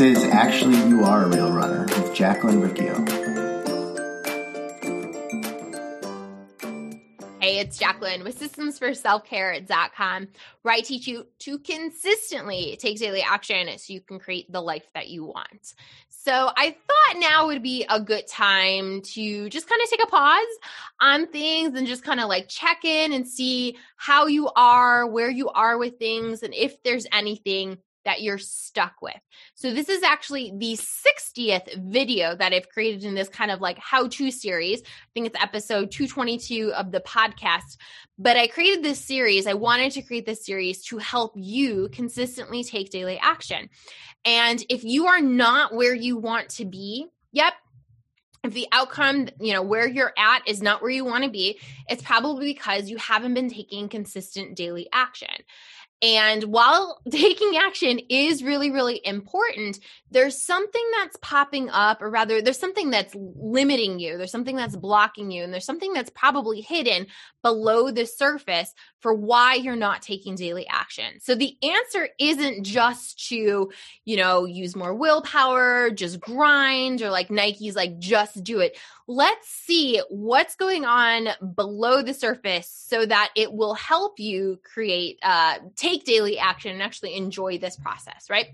Is Actually You Are a Real Runner with Jacqueline Riccio. Hey, it's Jacqueline with systemsforselfcare.com, where I teach you to consistently take daily action so you can create the life that you want. So I thought now would be a good time to just kind of take a pause on things and just kind of like check in and see how you are, where you are with things, and if there's anything that you're stuck with. So this is actually the 60th video that I've created in this kind of like how-to series. I think it's episode 222 of the podcast. But I created this series. I wanted to create this series to help you consistently take daily action. And if you are not where you want to be, yep, if the outcome, you know, where you're at is not where you want to be, it's probably because you haven't been taking consistent daily action. And while taking action is really, really important, there's something that's popping up, or rather, there's something that's limiting you. There's something that's blocking you, and there's something that's probably hidden below the surface for why you're not taking daily action. So the answer isn't just to, you know, use more willpower, just grind, or like Nike's like, just do it. Let's see what's going on below the surface so that it will help you create, uh, take daily action and actually enjoy this process, right?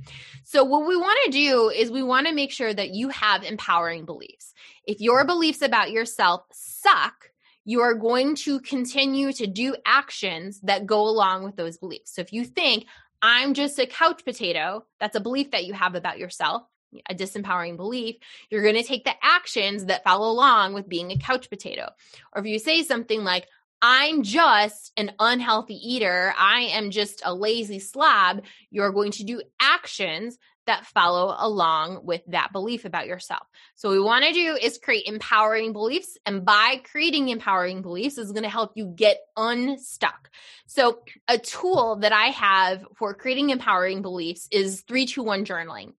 So what we want to do is we want to make sure that you have empowering beliefs. If your beliefs about yourself suck, you are going to continue to do actions that go along with those beliefs. So if you think, I'm just a couch potato, that's a belief that you have about yourself, a disempowering belief, you're going to take the actions that follow along with being a couch potato. Or if you say something like, I'm just an unhealthy eater, I am just a lazy slob, you're going to do actions that follow along with that belief about yourself. So, what we want to do is create empowering beliefs. And by creating empowering beliefs is going to help you get unstuck. So, a tool that I have for creating empowering beliefs is 321 journaling.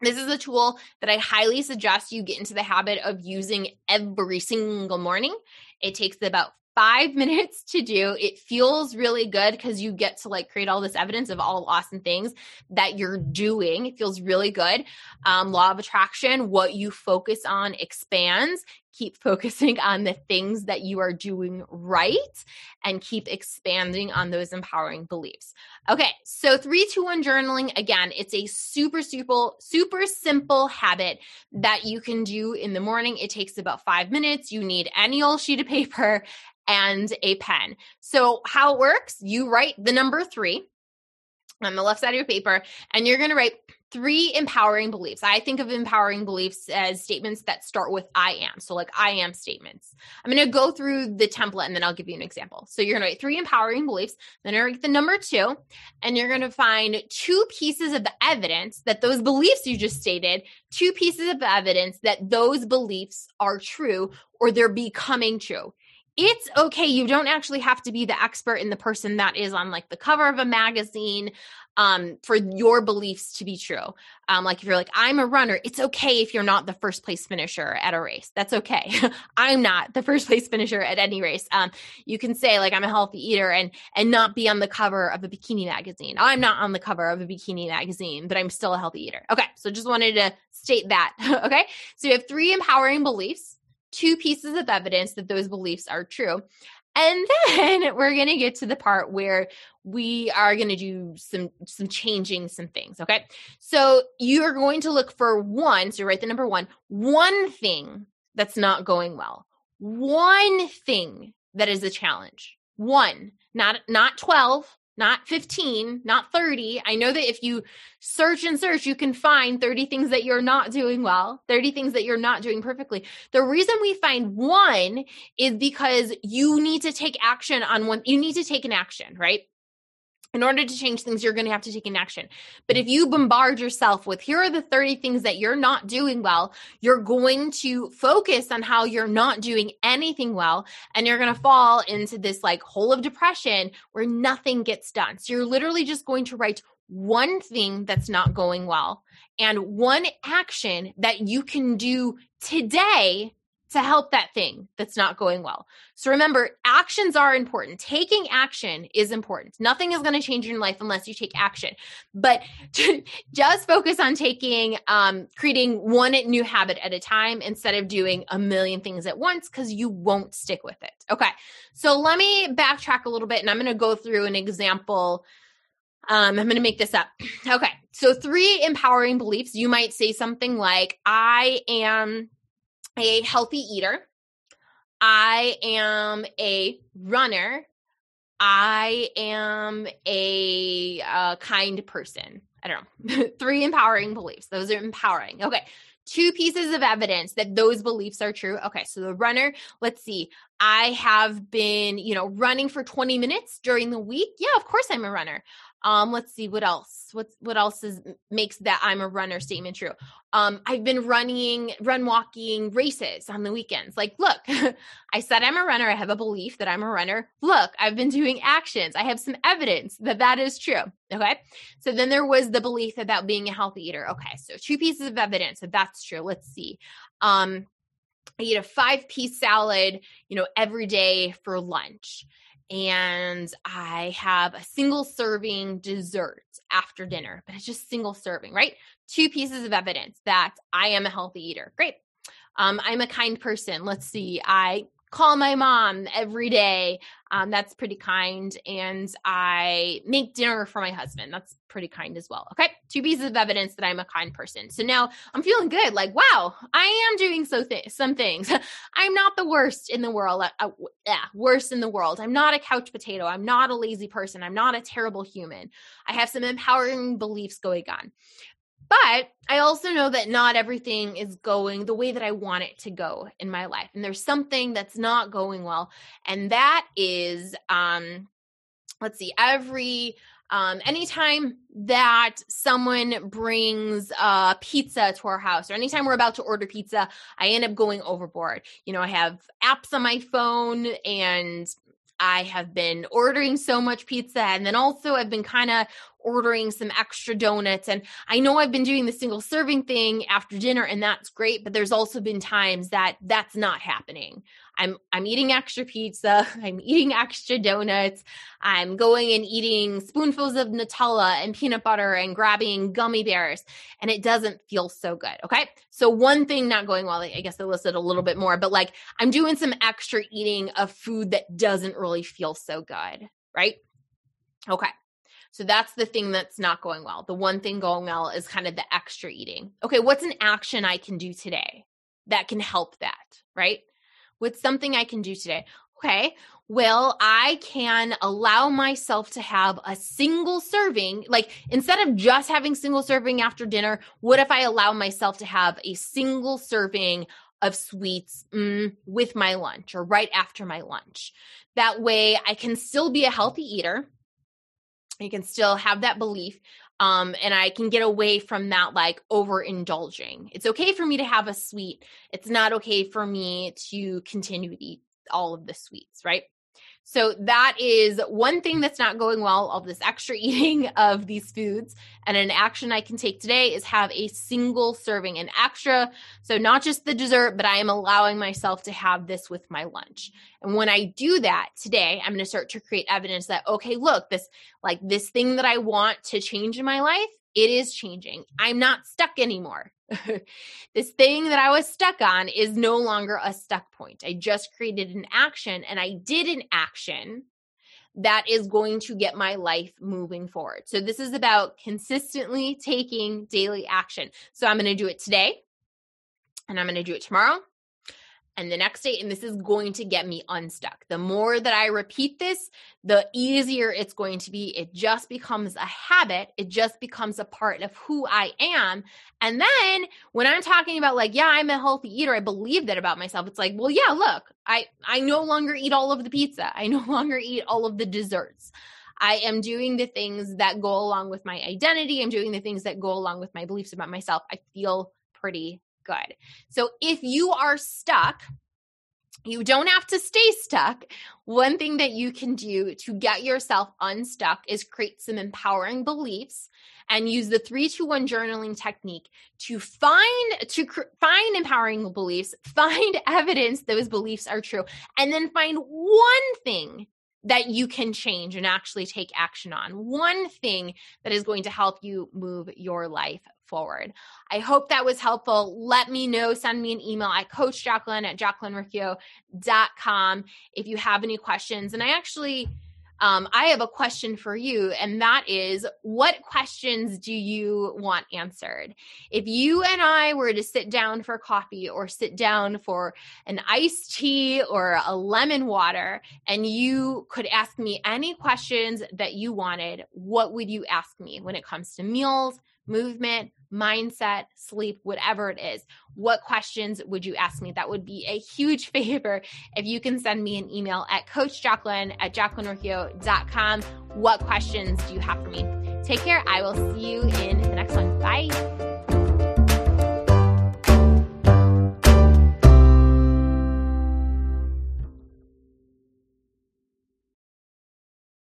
This is a tool that I highly suggest you get into the habit of using every single morning. It takes about five minutes to do. It feels really good because you get to like create all this evidence of all awesome things that you're doing. It feels really good. Um, law of attraction, what you focus on expands. Keep focusing on the things that you are doing right and keep expanding on those empowering beliefs. Okay, so three, two, one journaling again, it's a super, super, super simple habit that you can do in the morning. It takes about five minutes. You need any old sheet of paper and a pen. So, how it works, you write the number three on the left side of your paper, and you're going to write three empowering beliefs. I think of empowering beliefs as statements that start with I am. So, like I am statements. I'm going to go through the template and then I'll give you an example. So, you're going to write three empowering beliefs, then you're write the number two, and you're going to find two pieces of evidence that those beliefs you just stated, two pieces of evidence that those beliefs are true or they're becoming true it's okay. You don't actually have to be the expert in the person that is on like the cover of a magazine um, for your beliefs to be true. Um, like if you're like, I'm a runner, it's okay if you're not the first place finisher at a race. That's okay. I'm not the first place finisher at any race. Um, you can say like I'm a healthy eater and and not be on the cover of a bikini magazine. I'm not on the cover of a bikini magazine, but I'm still a healthy eater. Okay, so just wanted to state that. okay, so you have three empowering beliefs two pieces of evidence that those beliefs are true. And then we're going to get to the part where we are going to do some some changing some things, okay? So you are going to look for one, so write the number 1, one thing that's not going well. One thing that is a challenge. One, not not 12, not 15, not 30. I know that if you search and search, you can find 30 things that you're not doing well, 30 things that you're not doing perfectly. The reason we find one is because you need to take action on one, you need to take an action, right? In order to change things, you're going to have to take an action. But if mm. you bombard yourself with here are the 30 things that you're not doing well, you're going to focus on how you're not doing anything well. And you're going to fall into this like hole of depression where nothing gets done. So you're literally just going to write one thing that's not going well and one action that you can do today to help that thing that's not going well. So remember, actions are important. Taking action is important. Nothing is going to change your life unless you take action. But just focus on taking, um, creating one new habit at a time instead of doing a million things at once because you won't stick with it. Okay. So let me backtrack a little bit and I'm going to go through an example. Um, I'm going to make this up. Okay. So, three empowering beliefs. You might say something like, I am a healthy eater. I am a runner. I am a uh, kind person. I don't know. Three empowering beliefs. Those are empowering. Okay. Two pieces of evidence that those beliefs are true. Okay. So the runner, let's see. I have been, you know, running for 20 minutes during the week. Yeah, of course I'm a runner. Um, let's see what else. What's what else is makes that I'm a runner statement true. Um, I've been running, run walking races on the weekends. Like, look, I said I'm a runner. I have a belief that I'm a runner. Look, I've been doing actions. I have some evidence that that is true. Okay. So then there was the belief about being a healthy eater. Okay. So two pieces of evidence that that's true. Let's see. Um, I eat a five piece salad, you know, every day for lunch and I have a single serving dessert after dinner, but it's just single serving, right? Two pieces of evidence that I am a healthy eater. Great. Um, I'm a kind person. Let's see. I call my mom every day. Um, that's pretty kind. And I make dinner for my husband. That's pretty kind as well. Okay. Two pieces of evidence that I'm a kind person. So now I'm feeling good. Like, wow, I am doing so th- some things. I'm not the worst in the world. Uh, uh, yeah, worst in the world. I'm not a couch potato. I'm not a lazy person. I'm not a terrible human. I have some empowering beliefs going on. But I also know that not everything is going the way that I want it to go in my life. And there's something that's not going well. And that is, um, let's see, every um, anytime that someone brings uh, pizza to our house or anytime we're about to order pizza, I end up going overboard. You know, I have apps on my phone and I have been ordering so much pizza. And then also, I've been kind of ordering some extra donuts. And I know I've been doing the single serving thing after dinner, and that's great. But there's also been times that that's not happening. I'm I'm eating extra pizza. I'm eating extra donuts. I'm going and eating spoonfuls of Nutella and peanut butter and grabbing gummy bears, and it doesn't feel so good. Okay, so one thing not going well. I guess I listed a little bit more, but like I'm doing some extra eating of food that doesn't really feel so good. Right? Okay. So that's the thing that's not going well. The one thing going well is kind of the extra eating. Okay, what's an action I can do today that can help that, right? What's something I can do today? Okay, well, I can allow myself to have a single serving. Like instead of just having single serving after dinner, what if I allow myself to have a single serving of sweets mm, with my lunch or right after my lunch? That way I can still be a healthy eater you can still have that belief um, and I can get away from that like overindulging. It's okay for me to have a sweet. It's not okay for me to continue to eat all of the sweets, right? So that is one thing that's not going well, all this extra eating of these foods. And an action I can take today is have a single serving, an extra. So not just the dessert, but I am allowing myself to have this with my lunch. And when I do that today, I'm going to start to create evidence that, okay, look, this like this thing that I want to change in my life, it is changing. I'm not stuck anymore. this thing that I was stuck on is no longer a stuck point. I just created an action and I did an action that is going to get my life moving forward. So, this is about consistently taking daily action. So, I'm going to do it today and I'm going to do it tomorrow and the next day and this is going to get me unstuck. The more that i repeat this the easier it's going to be. It just becomes a habit. It just becomes a part of who i am. And then when i'm talking about like yeah i'm a healthy eater i believe that about myself. It's like well yeah look i i no longer eat all of the pizza. I no longer eat all of the desserts. I am doing the things that go along with my identity. I'm doing the things that go along with my beliefs about myself. I feel pretty good. So if you are stuck you don't have to stay stuck. One thing that you can do to get yourself unstuck is create some empowering beliefs and use the 321 journaling technique to find to cr- find empowering beliefs, find evidence those beliefs are true, and then find one thing that you can change and actually take action on. One thing that is going to help you move your life forward. I hope that was helpful. Let me know. Send me an email at Coach Jacqueline at jacquelinericchio.com if you have any questions. And I actually um, I have a question for you, and that is what questions do you want answered? If you and I were to sit down for coffee or sit down for an iced tea or a lemon water, and you could ask me any questions that you wanted, what would you ask me when it comes to meals, movement, mindset, sleep, whatever it is. What questions would you ask me? That would be a huge favor if you can send me an email at Coach Jacqueline at jacquelinericchio.com. What questions do you have for me? Take care. I will see you in the next one. Bye.